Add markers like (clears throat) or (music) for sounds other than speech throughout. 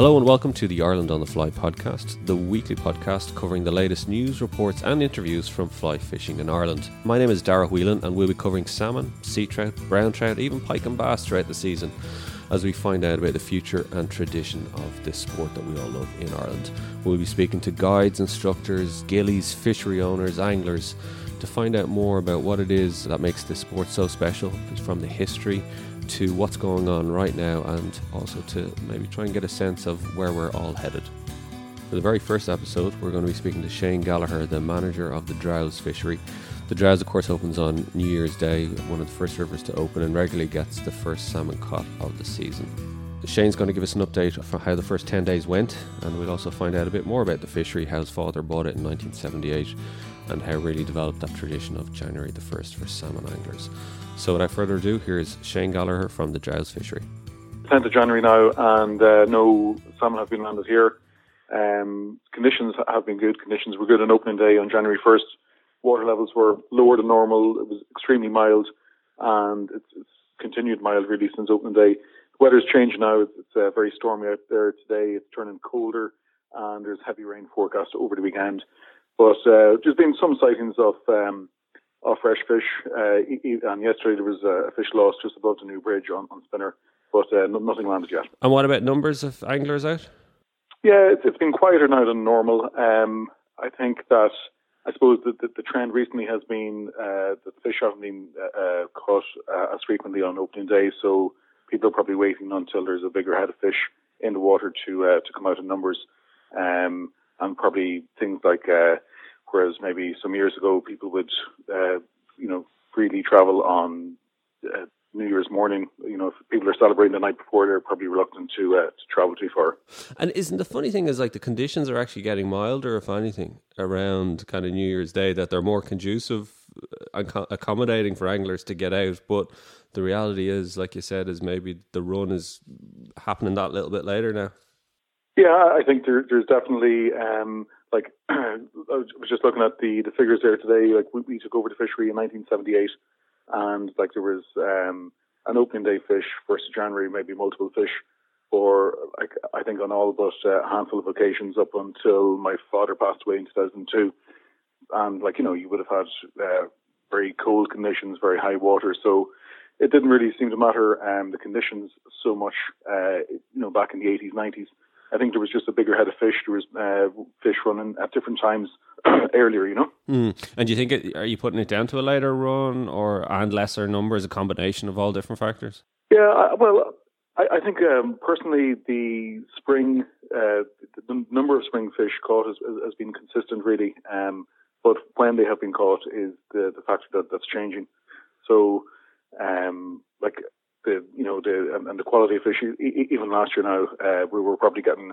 Hello and welcome to the Ireland on the Fly podcast, the weekly podcast covering the latest news, reports, and interviews from fly fishing in Ireland. My name is Dara Whelan, and we'll be covering salmon, sea trout, brown trout, even pike and bass throughout the season as we find out about the future and tradition of this sport that we all love in Ireland. We'll be speaking to guides, instructors, gillies, fishery owners, anglers to find out more about what it is that makes this sport so special, from the history to what's going on right now and also to maybe try and get a sense of where we're all headed. For the very first episode, we're going to be speaking to Shane Gallagher, the manager of the Drowes fishery. The Drowes, of course, opens on New Year's Day, one of the first rivers to open, and regularly gets the first salmon caught of the season. Shane's going to give us an update for how the first 10 days went, and we'll also find out a bit more about the fishery, how his father bought it in 1978, and how really developed that tradition of January the 1st for salmon anglers. So without further ado, here's Shane Gallagher from the Drowes Fishery. 10th of January now, and uh, no salmon have been landed here. Um, conditions have been good. Conditions were good on opening day on January 1st. Water levels were lower than normal. It was extremely mild, and it's, it's continued mild really since opening day. The weather's changed now. It's, it's uh, very stormy out there today. It's turning colder, and there's heavy rain forecast over the weekend. But uh, there's been some sightings of um, of fresh fish. Uh, and yesterday there was a fish lost just above the new bridge on, on Spinner, but uh, nothing landed yet. And what about numbers of anglers out? Yeah, it's, it's been quieter now than normal. Um, I think that I suppose the, the, the trend recently has been uh, that the fish haven't been uh, caught uh, as frequently on opening day, so people are probably waiting until there's a bigger head of fish in the water to uh, to come out in numbers, um, and probably things like uh, whereas maybe some years ago people would, uh, you know, freely travel on uh, New Year's morning. You know, if people are celebrating the night before, they're probably reluctant to uh, to travel too far. And isn't the funny thing is like the conditions are actually getting milder, if anything, around kind of New Year's Day that they're more conducive, uh, accommodating for anglers to get out. But the reality is, like you said, is maybe the run is happening that little bit later now. Yeah, I think there, there's definitely um, like (clears throat) I was just looking at the the figures there today. Like we, we took over the fishery in 1978, and like there was um, an opening day fish first of January, maybe multiple fish, or like I think on all but a handful of occasions up until my father passed away in 2002. And like you know, you would have had uh, very cold conditions, very high water, so it didn't really seem to matter um, the conditions so much. Uh, you know, back in the 80s, 90s I think there was just a bigger head of fish. There was uh, fish running at different times (clears throat) earlier, you know. Mm. And do you think it, are you putting it down to a later run or and lesser numbers, a combination of all different factors? Yeah, I, well, I, I think um, personally the spring, uh, the number of spring fish caught has, has been consistent, really. Um, but when they have been caught is the the factor that that's changing. So, um, like the you know the and, the quality of fish. Even last year now, uh, we were probably getting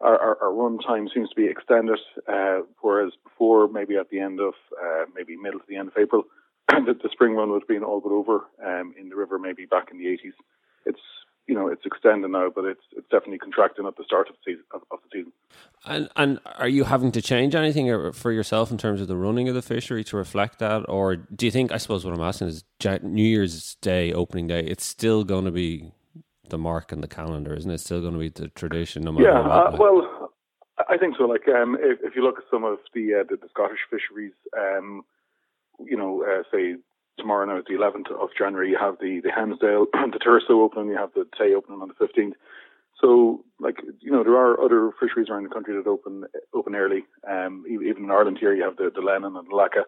our, our, our, run time seems to be extended, uh, whereas before maybe at the end of uh, maybe middle to the end of April, (clears throat) the, the, spring run would have been all but over um, in the river maybe back in the 80s. It's you know it's extending now, but it's it's definitely contracting at the start of the season. Of, of, the season. And and are you having to change anything for yourself in terms of the running of the fishery to reflect that, or do you think? I suppose what I'm asking is New Year's Day, opening day. It's still going to be the mark in the calendar, isn't it? Still going to be the tradition, no matter yeah, what. Uh, well, I think so. Like, um, if, if, you look at some of the uh, the, the, Scottish fisheries, um, you know, uh, say tomorrow now the 11th of January. You have the, the Helmsdale, (clears throat) the Thurso opening, you have the Tay opening on the 15th. So, like, you know, there are other fisheries around the country that open open early. Um, even in Ireland here, you have the, the Leannan and the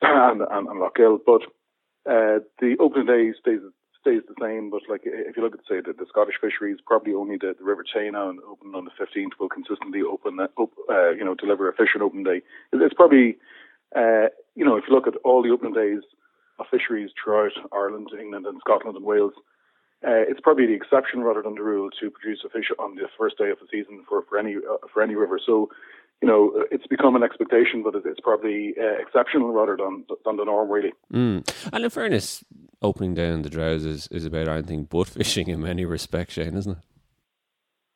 (clears throat) and, and, and Lochiel. But uh, the opening day stays stays the same. But, like, if you look at, say, the, the Scottish fisheries, probably only the, the River Tay now and open on the 15th will consistently open, uh, you know, deliver a fish on open day. It's probably, uh, you know, if you look at all the opening days, of fisheries throughout Ireland, England, and Scotland and Wales. Uh, it's probably the exception rather than the rule to produce a fish on the first day of the season for, for any uh, for any river. So, you know, it's become an expectation, but it's probably uh, exceptional rather than than the norm, really. Mm. And in fairness, opening down the Drowes is, is about anything but (laughs) fishing in many respects, Shane, isn't it?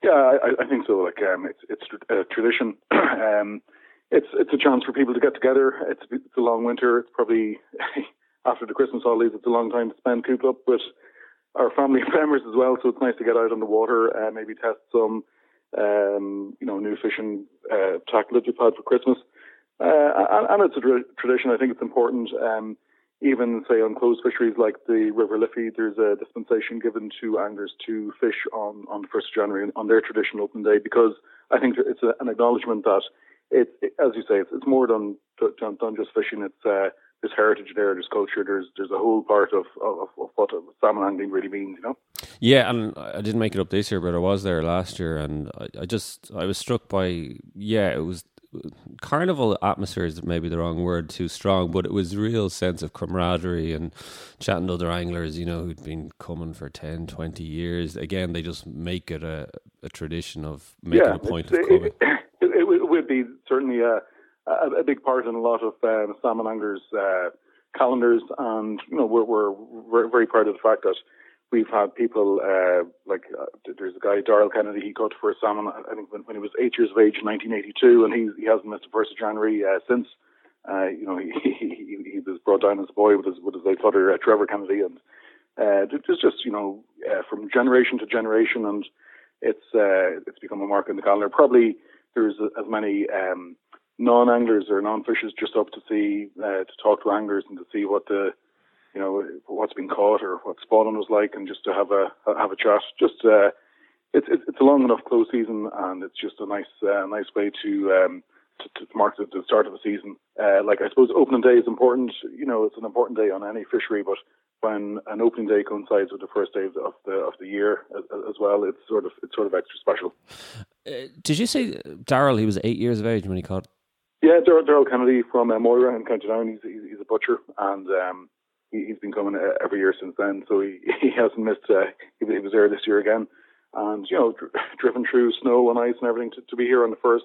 Yeah, I, I think so. Like, um, it's it's a tradition. (clears throat) um, it's it's a chance for people to get together. It's it's a long winter. It's probably (laughs) after the Christmas holidays, it's a long time to spend cooped up with our family (laughs) members as well. So it's nice to get out on the water, uh, maybe test some um, you know, new fishing uh, tackle that you've had for Christmas. Uh, and, and, it's a tra- tradition. I think it's important. Um, even say on closed fisheries like the River Liffey, there's a dispensation given to anglers to fish on on the first of January on their traditional open day because I think it's a, an acknowledgement that it, it, as you say, it's, it's more than, than, than just fishing. It's uh, there's heritage there, there's culture, there's there's a whole part of, of, of what salmon angling really means, you know. Yeah, and I didn't make it up this year, but I was there last year, and I, I just I was struck by yeah, it was carnival atmosphere is maybe the wrong word too strong but it was real sense of camaraderie and chatting to other anglers you know who'd been coming for 10 20 years again they just make it a, a tradition of making yeah, a point of coming it, it, it, would be certainly a, a, a, big part in a lot of um, salmon anglers uh, calendars and you know we're, we're, very proud of the fact that We've had people uh, like uh, there's a guy Darrell Kennedy. He caught for salmon. I think when, when, he was eight years of age in 1982, and he he hasn't missed the first of January uh, since. Uh, you know, (laughs) he, he he was brought down as a boy with his with his late father uh, Trevor Kennedy, and uh, it's just you know uh, from generation to generation, and it's uh, it's become a mark in the calendar. Probably there's as many um, non-anglers or non-fishers just up to see uh, to talk to anglers and to see what the you know what's been caught or what spawning was like, and just to have a have a chat. Just uh, it's it's a long enough close season, and it's just a nice uh, nice way to um, to, to mark the, the start of the season. Uh, like I suppose opening day is important. You know, it's an important day on any fishery, but when an opening day coincides with the first day of the of the, of the year as, as, well, it's sort of it's sort of extra special. Uh, did you say Daryl? He was eight years of age when he caught. Yeah, Darrell Kennedy from uh, Moira in County Down. He's, he's, he's a butcher, and um, he, has been coming uh, every year since then. So he, (laughs) he hasn't missed. Uh, he, he, was there this year again, and you know, dr- driven through snow and ice and everything to, to be here on the first.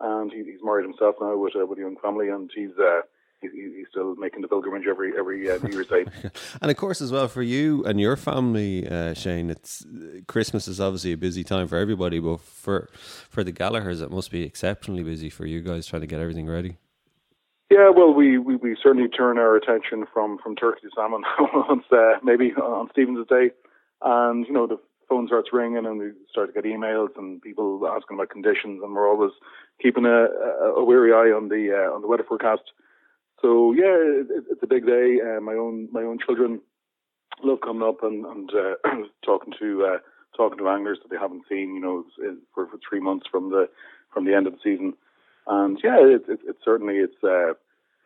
And he, he's married himself now with uh, with a young family, and he's. Uh, he's still making the pilgrimage every every uh, New Year's Day. (laughs) and of course, as well for you and your family, uh, Shane, it's Christmas is obviously a busy time for everybody, but for for the Gallaghers, it must be exceptionally busy for you guys trying to get everything ready. Yeah, well, we, we, we certainly turn our attention from, from turkey to salmon (laughs) once uh, maybe on Stephen's Day, and you know the phone starts ringing and we start to get emails and people asking about conditions, and we're always keeping a, a, weary eye on the uh, on the weather forecast. So yeah, it, it's a big day. Uh, my own my own children love coming up and, and uh, (clears throat) talking to uh, talking to anglers that they haven't seen, you know, for, for three months from the from the end of the season. And yeah, it's it, it, certainly it's uh,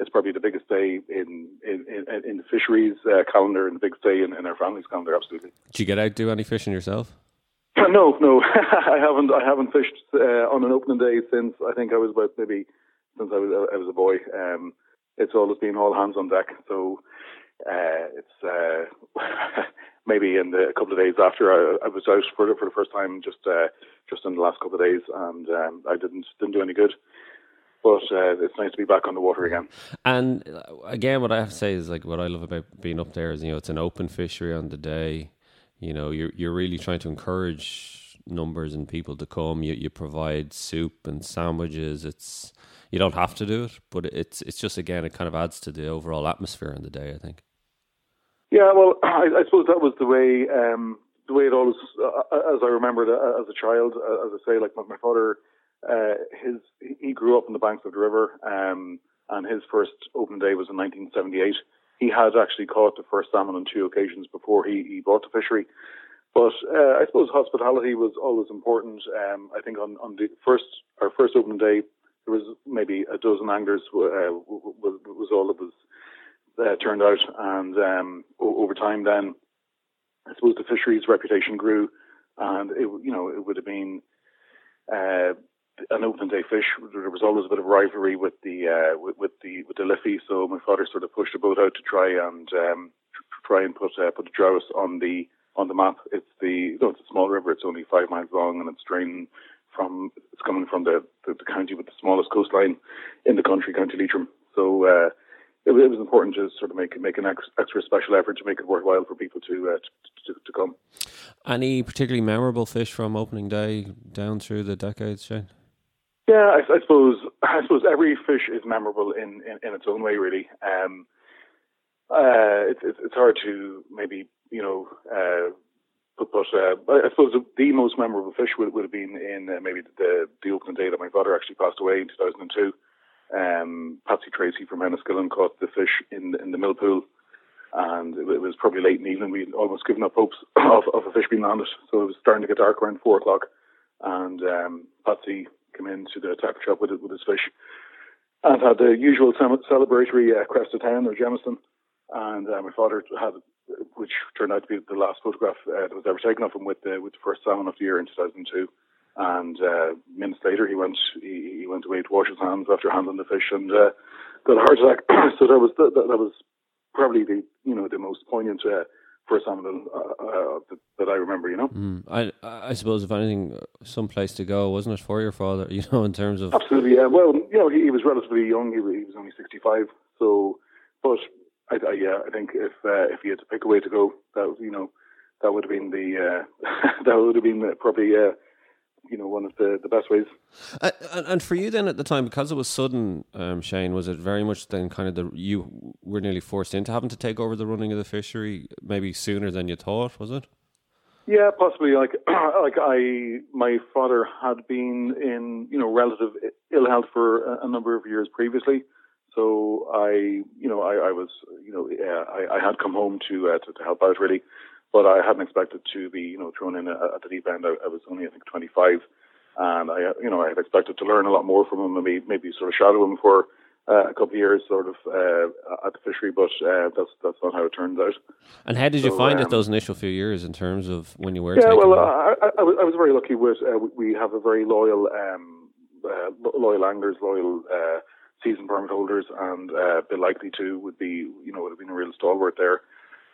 it's probably the biggest day in in, in, in the fisheries uh, calendar and the biggest day in, in our family's calendar. Absolutely. Did you get out do any fishing yourself? (laughs) No, no, (laughs) I haven't. I haven't fished uh, on an opening day since I think I was about maybe since I was I was a boy. Um, it's always been all hands on deck. So uh, it's uh, (laughs) maybe in the, a couple of days after I, I was out for for the first time, just uh, just in the last couple of days, and um, I didn't didn't do any good but uh, it's nice to be back on the water again. And uh, again, what I have to say is like what I love about being up there is you know it's an open fishery on the day. You know, you're you're really trying to encourage numbers and people to come. You you provide soup and sandwiches. It's you don't have to do it, but it's it's just again it kind of adds to the overall atmosphere in the day. I think. Yeah, well, (clears throat) I, I suppose that was the way um, the way it always, uh, as I remembered uh, as a child. Uh, as I say, like my, my father uh, his he grew up on the banks of the river, um, and his first open day was in 1978. He had actually caught the first salmon on two occasions before he, he bought the fishery. But uh, I suppose hospitality was always important. Um, I think on, on the first our first open day, there was maybe a dozen anglers uh, was, all that was uh, turned out, and um, over time, then I suppose the fisheries reputation grew, and it you know it would have been uh, an open day fish. There was always a bit of rivalry with the uh, with, the with the Liffey, so my father sort of pushed a boat out to try and um, try and put uh, put the Drowes on the on the map. It's the know, it's a small river. It's only five miles long, and it's draining from it's coming from the, the, the county with the smallest coastline in the country, County Leitrim. So uh, it, it, was important to sort of make make an extra special effort to make it worthwhile for people to, uh, to, to, to come. Any particularly memorable fish from opening day down through the decades, Shane? Yeah, I, I, suppose (laughs) I suppose every fish is memorable in, in, in its own way, really. Um, uh, it's, it's, it's hard to maybe you know uh, but, but uh, I suppose the most memorable fish would, would have been in uh, maybe the, the opening day that my father actually passed away in 2002. Um, Patsy Tracy from Enniskillen caught the fish in in the mill pool, and it, was probably late in the evening. We'd almost given up hopes (clears throat) of, of a fish being landed, so it was starting to get dark around four o'clock. And um, Patsy came into the tackle shop with with his fish, and had the usual celebratory uh, Crested Ten or Jameson. And uh, my father had which turned out to be the last photograph uh, that was ever taken of him with the with the first salmon of the year in 2002. And uh, minutes later, he went he, he went away to wash his hands after handling the fish and uh, got a heart attack. (clears throat) so that was that, that was probably the you know the most poignant uh, first salmon uh, uh, that, that, I remember. You know, mm. I I suppose if anything, some place to go, wasn't it for your father? (laughs) You know, in terms of absolutely, yeah. Well, you know, he, he was relatively young. He, he was only sixty five. So, but I, I, yeah, I think if uh, if he had to pick a way to go, that you know, that would have been the uh, (laughs) that would have been probably uh, you know one of the, the best ways. Uh, and for you then at the time, because it was sudden, um, Shane, was it very much then kind of the you were nearly forced into having to take over the running of the fishery maybe sooner than you thought, was it? Yeah, possibly. Like, (clears throat) like I, my father had been in, you know, relative ill health for a, a number of years previously. So I, you know, I, I was, you know, I, I had come home to, uh, to, to help out really, but I hadn't expected to be, you know, thrown in at the deep end. I, I was only, I think, 25, and I, you know, I had expected to learn a lot more from him, maybe maybe sort of shadow him for uh, a couple of years, sort of uh, at the fishery. But uh, that's that's not how it turned out. And how did so, you find um, it those initial few years in terms of when you were? Yeah, well, I, I, I, was, I was very lucky with. Uh, we have a very loyal, um, uh, loyal anglers, loyal uh, season permit holders, and uh, Bill Likely too would be, you know, would have been a real stalwart there,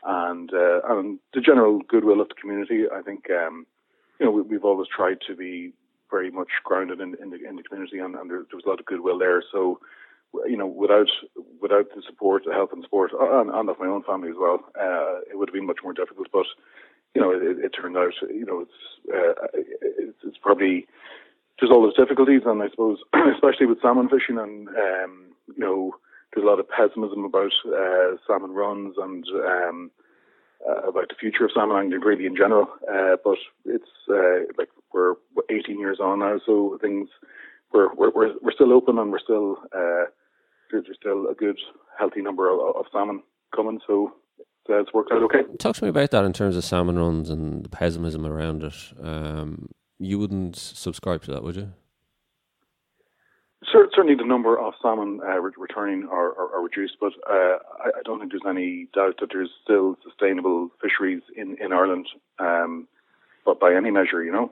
and uh, and the general goodwill of the community. I think, um, you know, we, have always tried to be very much grounded in, in, the, in the community, and, and there, there, was a lot of goodwill there. So, you know, without without the support, the help and support, and, and of my own family as well, uh, it would have been much more difficult. But you know, it, it turned out, you know, it's uh, it's, it's probably there's all those difficulties, and I suppose (clears throat) especially with salmon fishing, and um, you know, there's a lot of pessimism about uh, salmon runs and um, uh, about the future of salmon angling really in general. Uh, but it's uh, like we're 18 years on now, so things we're we're we're, we're still open and we're still uh, there's still a good healthy number of, of salmon coming. So it's worked out okay. Talk to me about that in terms of salmon runs and the pessimism around it. Um, you wouldn't subscribe to that, would you? Certainly, the number of salmon uh, returning are, are, are, reduced, but uh, I, I, don't think there's any doubt that there's still sustainable fisheries in, in Ireland, um, but by any measure, you know.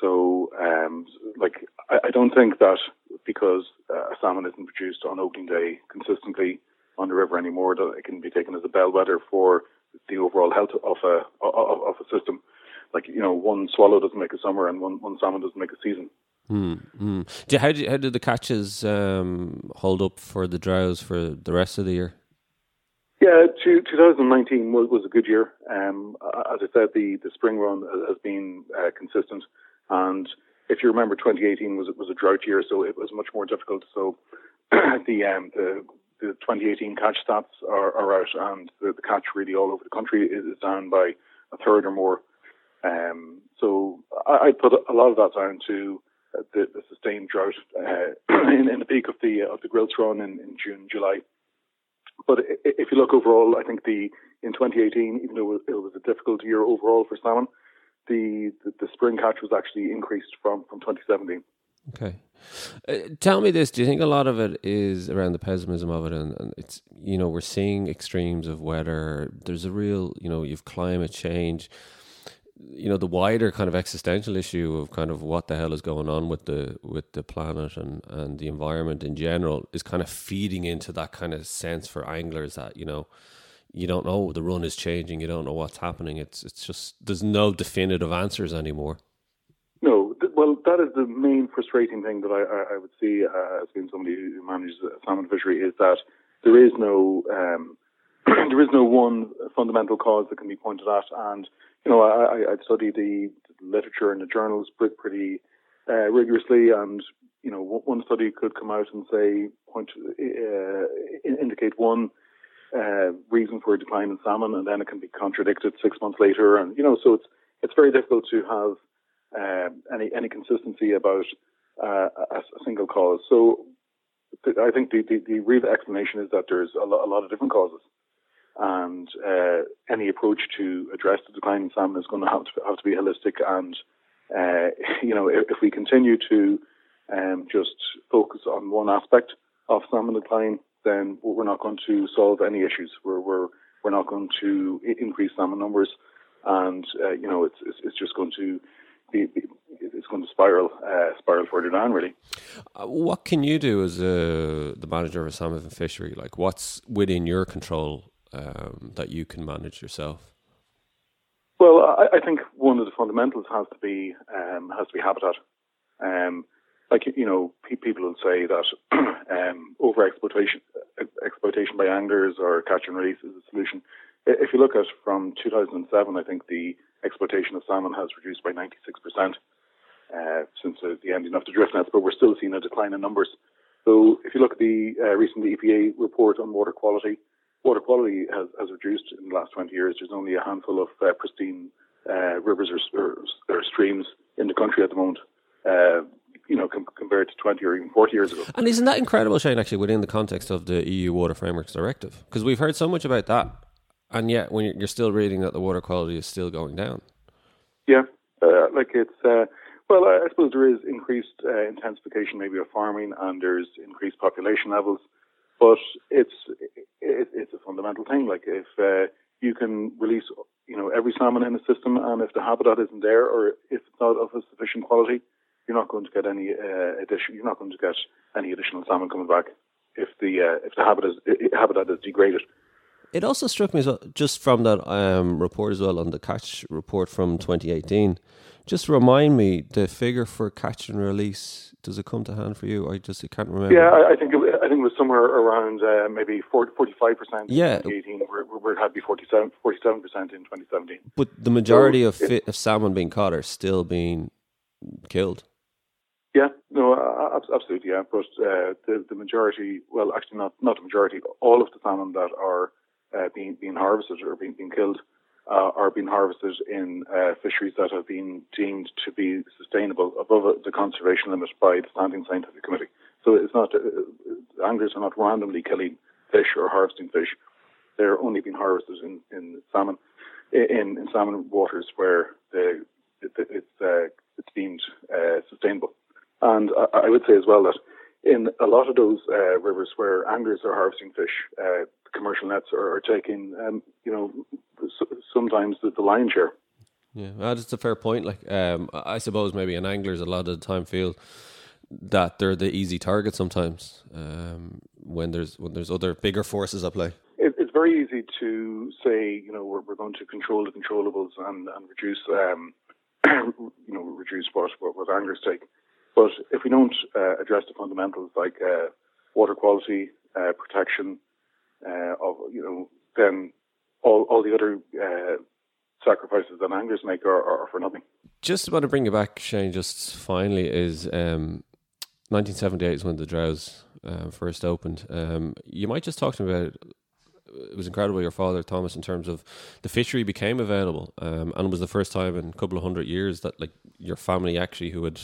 So, um, like, I, I, don't think that because uh, salmon isn't produced on opening day consistently on the river anymore, that it can be taken as a bellwether for the overall health of a of, of a system like you know, one swallow doesn't make a summer, and one one salmon doesn't make a season. Mm, mm. Do, how, did, how did the catches um, hold up for the Drowes for the rest of the year? Yeah, 2019 was, was a good year. Um, as I said, the, the spring run has been uh, consistent, and if you remember, 2018 was was a drought year, so it was much more difficult. So (clears throat) the um, the the 2018 catch stats are, are out, and the, the catch really all over the country is down by a third or more. Um, so I, I put a lot of that down to uh, the, the, sustained drought uh, (clears throat) in, in, the peak of the uh, of the Grilse run in, in, June, July. But if you look overall, I think the in 2018, even though it was a difficult year overall for salmon, the, the, the spring catch was actually increased from, from 2017. Okay. Uh, tell me this: Do you think a lot of it is around the pessimism of it, and, and, it's you know we're seeing extremes of weather. There's a real you know you've climate change you know the wider kind of existential issue of kind of what the hell is going on with the with the planet and and the environment in general is kind of feeding into that kind of sense for anglers that you know you don't know the run is changing you don't know what's happening. It's it's just there's no definitive answers anymore. No well that is the main frustrating thing that i i, would see uh, as being somebody who manages a salmon fishery is that there is no um, (clears throat) there is no one fundamental cause that can be pointed at. And you know, I, I'd studied the literature and the journals pretty uh, rigorously, and you know, one study could come out and say point uh, indicate one uh, reason for a decline in salmon, and then it can be contradicted six months later, and you know, so it's it's very difficult to have uh, any any consistency about uh, a, a, single cause. So I think the, the, the, real explanation is that there's a, a lot of different causes, and uh, any approach to address the decline in salmon is going to have to have to be holistic. And uh, (laughs) you know, if, if, we continue to um, just focus on one aspect of salmon decline, then we're not going to solve any issues. We're we're we're not going to increase salmon numbers, and uh, you know, it's, it's, it's just going to be, be it's going to spiral uh, spiral further down. Really. Uh, what can you do as a, the manager of a salmon fishery? Like, what's within your control um, that you can manage yourself? Well, I, I, think one of the fundamentals has to be um, has to be habitat. Um, like you know, pe- people will say that (clears throat) um, over exploitation exploitation by anglers or catch and release is a solution. If you look at from 2007, I think the exploitation of salmon has reduced by 96% uh, since the ending of the drift nets, but we're still seeing a decline in numbers. So if you look at the uh, recent EPA report on water quality, water quality has, has, reduced in the last 20 years. There's only a handful of uh, pristine uh, rivers or, or, or, streams in the country at the moment. Uh, you know, com- compared to 20 or even 40 years ago. And isn't that incredible, Shane, actually, within the context of the EU Water Frameworks Directive? Because we've heard so much about that and yet when you're still reading that the water quality is still going down. Yeah, uh, like it's uh, well, I suppose there is increased uh, intensification maybe of farming, and there's increased population levels, but it's it, it's a fundamental thing. Like if uh, you can release you know every salmon in the system, and if the habitat isn't there, or if it's not of a sufficient quality, you're not going to get any uh, addition. You're not going to get any additional salmon coming back if the uh, if the habitat is, habitat is degraded. It also struck me as well, just from that um, report as well on the catch report from 2018. Just remind me the figure for catch and release. Does it come to hand for you? I just I can't remember. Yeah, I, I think it, I think it was somewhere around uh, maybe 45 percent. Yeah, in 2018, where, where it had to be 47 percent in 2017. But the majority so of, fi- of salmon being caught are still being killed. Yeah, no, absolutely, yeah. But uh, the the majority, well, actually not not the majority, all of the salmon that are uh, being being harvested or being being killed uh, are being harvested in uh, fisheries that have been deemed to be sustainable above the conservation limit by the Standing Scientific Committee. So it's not uh, anglers are not randomly killing fish or harvesting fish; they're only being harvested in, in salmon in, in salmon waters where the, it, it's uh, it's deemed uh, sustainable. And I, I would say as well that in a lot of those uh, rivers where anglers are harvesting fish, uh, commercial nets are, are taking, um, you know, sometimes the, the lion's share. Yeah, that's a fair point. Like, um, I suppose maybe an anglers a lot of the time feel that they're the easy target sometimes um, when there's when there's other bigger forces at play. It, it's very easy to say, you know, we're, we're going to control the controllables and, and reduce, um, (clears throat) you know, reduce what, what, what anglers take. But if we don't uh, address the fundamentals like uh, water quality, uh, protection, uh, of you know, then all all the other uh, sacrifices that anglers make are, are, for nothing. Just want to bring you back, Shane. Just finally, is um, 1978 is when the Drowes uh, first opened. Um, you might just talk to me about it was incredible your father Thomas in terms of the fishery became available um, and it was the first time in a couple of hundred years that like your family actually who had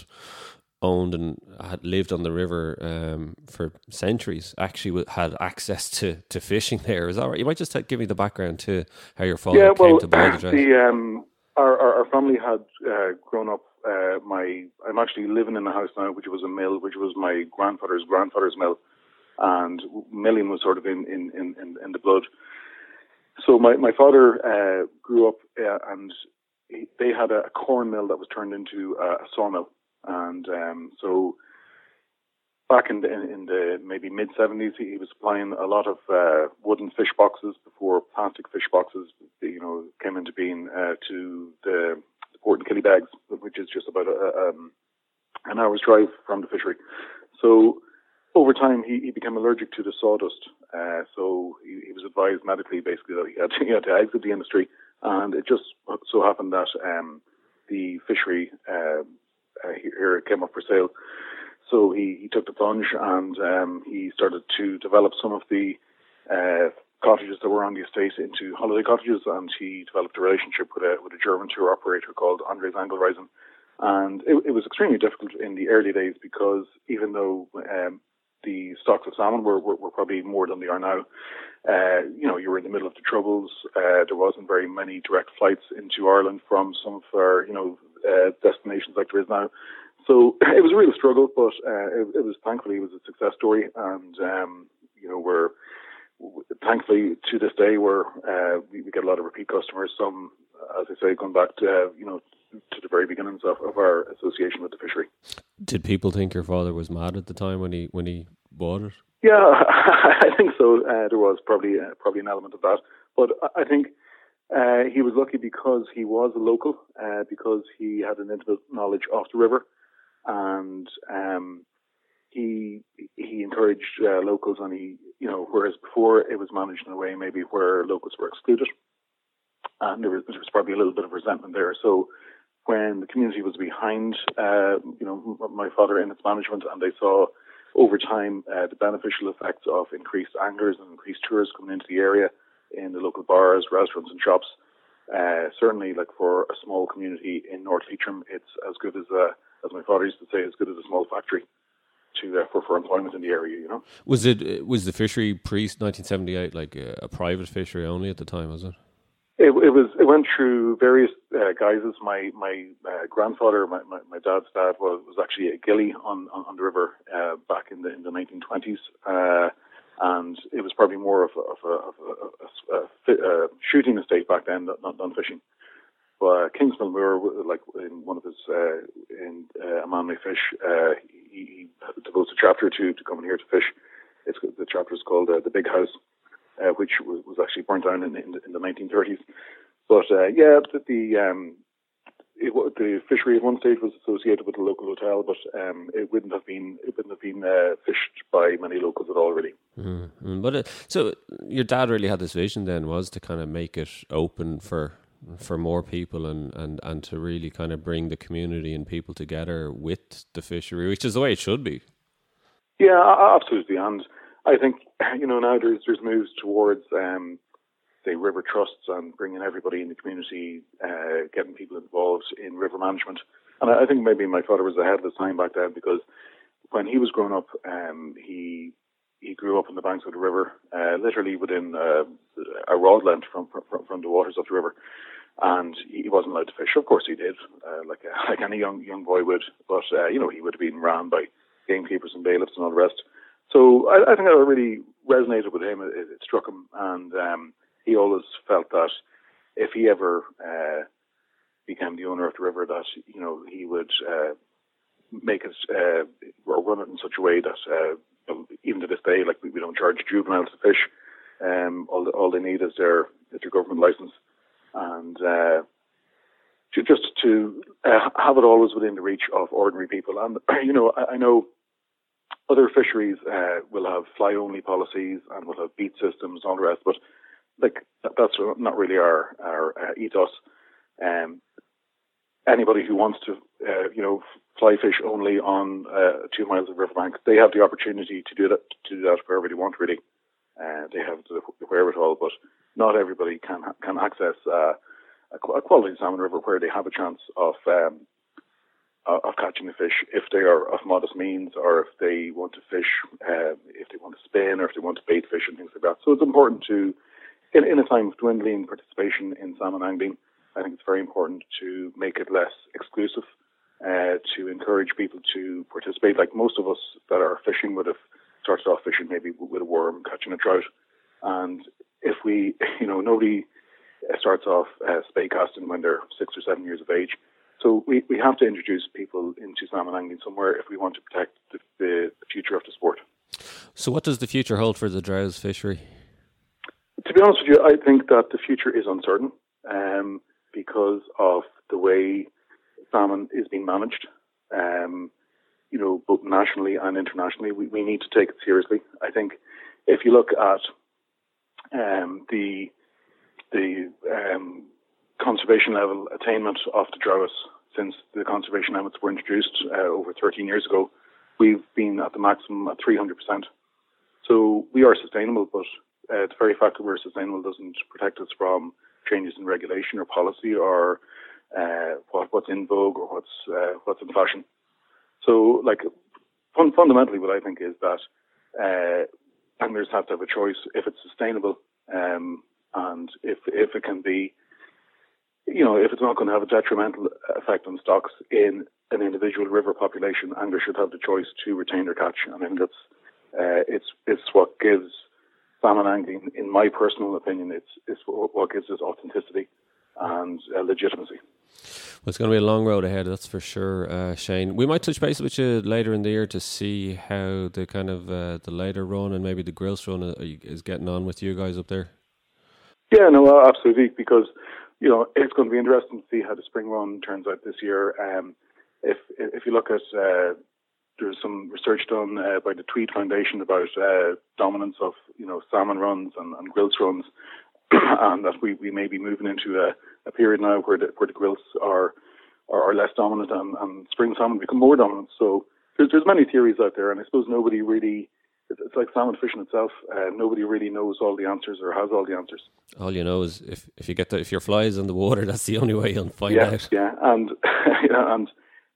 owned and had lived on the river um, for centuries actually had access to, to fishing there. Is that right? You might just give me the background to how your father yeah, came well, to buy the. (coughs) The, um, our, our, our, family had uh, grown up. Uh, my I'm actually living in a house now, which was a mill, which was my grandfather's grandfather's mill, and milling was sort of in in, in, in the blood. So my my father uh, grew up, uh, and he, they had a corn mill that was turned into a sawmill and um, so back in the, in the maybe mid 70s, he was supplying a lot of uh, wooden fish boxes before plastic fish boxes, you know, came into being uh, to the port in Killybegs, which is just about a, um, an hour's drive from the fishery. So over time, he, he became allergic to the sawdust. Uh, so he, he, was advised medically, basically, that he had, to, (laughs) he had to exit the industry. And it just so happened that um, the fishery uh, uh, here came up for sale. So he, he took the plunge and um, he started to develop some of the uh, cottages that were on the estate into holiday cottages, and he developed a relationship with a with a German tour operator called Andrees Angelreisen. And it, it was extremely difficult in the early days because even though um, the stocks of salmon were, were, were, probably more than they are now, uh, you know, you were in the middle of the troubles. Uh, there wasn't very many direct flights into Ireland from some of our, you know, uh, destinations like there is now. So (clears throat) it was a real struggle, but uh, it, it, was thankfully it was a success story, and um, you know we're thankfully to this day we're uh, we, we, get a lot of repeat customers. Some, as I say, going back to uh, you know to the very beginnings of, of our association with the fishery. Did people think your father was mad at the time when he when he bought it? Yeah, (laughs) I think so. Uh, there was probably uh, probably an element of that, but I think uh, he was lucky because he was a local, uh, because he had an intimate knowledge of the river, and um, he he encouraged uh, locals, and he you know whereas before it was managed in a way maybe where locals were excluded, and there was, there was probably a little bit of resentment there. So when the community was behind, uh, you know, my father in its management, and they saw over time uh, the beneficial effects of increased anglers and increased tourists coming into the area in the local bars, restaurants, and shops. Uh, certainly, like for a small community in North Leitrim, it's as good as a, as my father used to say, as good as a small factory to uh, for for employment in the area. You know, was it was the fishery pre 1978 like a, a private fishery only at the time? Was it? It, it was. It went through various uh, guises. My my uh, grandfather, my, my, my dad's dad, was was actually a gillie on on, on the river uh, back in the in the 1920s, uh, and it was probably more of a, of a, of a, a, a, a shooting estate back then, not, not fishing. But Kingsmill Moore, like in one of his uh, in uh, A Man May Fish, uh, he, he devotes a chapter to to coming here to fish. It's the chapter is called uh, the Big House uh, which was, was, actually burnt down in, in, the, in the 1930s. But uh, yeah, the, the um, it, the fishery at one stage was associated with a local hotel, but um, it wouldn't have been it wouldn't have been uh, fished by many locals at all, really. Mm-hmm. But uh, so your dad really had this vision then was to kind of make it open for for more people and, and, and to really kind of bring the community and people together with the fishery, which is the way it should be. Yeah, absolutely, and I think (clears throat) you know now there's there's moves towards um, say river trusts and bringing everybody in the community, uh, getting people involved in river management. And I, think maybe my father was ahead of his time back then because when he was growing up, um, he he grew up on the banks of the river, uh, literally within uh, a rod length from, from from the waters of the river, and he wasn't allowed to fish. Of course, he did, uh, like uh, (laughs) like any young young boy would. But uh, you know, he would have been ran by gamekeepers and bailiffs and all the rest. So I, I think that really resonated with him. It, it struck him, and um, he always felt that if he ever uh, became the owner of the river, that you know he would uh, make it uh, or run it in such a way that even to this day, like we, we don't charge juveniles to fish. Um, all, all they need is their is their government license, and uh, to, just to uh, have it always within the reach of ordinary people. And (clears throat) you know, I, I know other fisheries uh, will have fly only policies and will have beat systems and all the rest, but like that's not really our our uh, ethos. Um, anybody who wants to, uh, you know, fly fish only on uh, two miles of riverbank, they have the opportunity to do that to do that wherever they want. Really, uh, they have the wherewithal, but not everybody can can access uh, a, quality salmon river where they have a chance of um, of catching the fish if they are of modest means or if they want to fish, uh, if they want to spin or if they want to bait fish and things like that. So it's important to, in, in a time of dwindling participation in salmon angling, I think it's very important to make it less exclusive, uh, to encourage people to participate. Like most of us that are fishing would have started off fishing maybe with a worm, catching a trout. And if we, (laughs) you know, nobody starts off uh, spey casting when they're six or seven years of age so we, we have to introduce people into salmon angling somewhere if we want to protect the, the, the future of the sport. So, what does the future hold for the Drowes fishery? To be honest with you, I think that the future is uncertain um, because of the way salmon is being managed. Um, you know, both nationally and internationally, we, we need to take it seriously. I think if you look at um, the the um, conservation level attainment of the Drowes since the conservation limits were introduced uh, over 13 years ago. We've been at the maximum at 300%. So we are sustainable, but uh, the very fact that we're sustainable doesn't protect us from changes in regulation or policy or uh, what, what's in vogue or what's uh, what's in fashion. So, like fun, fundamentally, what I think is that anglers have to have a choice if it's sustainable um, and if if it can be, you know, if it's not going to have a detrimental effect on stocks in an individual river population, anglers should have the choice to retain their catch. I think that's uh, it's it's what gives salmon angling, in my personal opinion, it's it's what gives us authenticity and uh, legitimacy. Well, it's going to be a long road ahead, that's for sure, uh, Shane. We might touch base with you later in the year to see how the kind of uh, the later run and maybe the grilse run uh, is getting on with you guys up there. Yeah, no, absolutely, because you know it's going to be interesting to see how the spring run turns out this year. Um, if if you look at uh, there's some research done uh, by the Tweed Foundation about uh, dominance of you know salmon runs and, and grilse runs, and (clears throat) that we, we may be moving into a, a period now where the where the grilse are are, are less dominant and, and spring salmon become more dominant. So there's there's many theories out there, and I suppose nobody really. It's like salmon fishing itself. Uh, nobody really knows all the answers or has all the answers. All you know is if, if you get the, if your fly is in the water, that's the only way you'll find yeah, out. (laughs) Yeah, and (laughs) yeah, and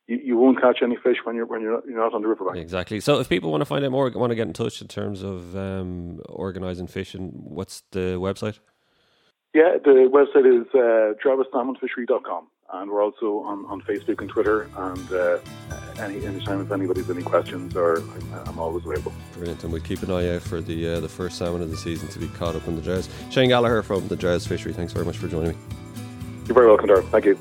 you, you won't catch any fish when you're when you're not, you're not on the riverbank. Exactly. So if people want to find out more, want to get in touch in terms of um, organising fishing, what's the website? Yeah, the website is uh, travissalmonfishery.com and we're also on, on Facebook and Twitter. And uh, any anytime if anybody's any questions, or I'm, I'm, always available. Brilliant, and we'll keep an eye out for the uh, the first salmon of the season to be caught up in the Drowes. Shane Gallagher from the Drowes Fishery. Thanks very much for joining me. You're very welcome, Darren. Thank you.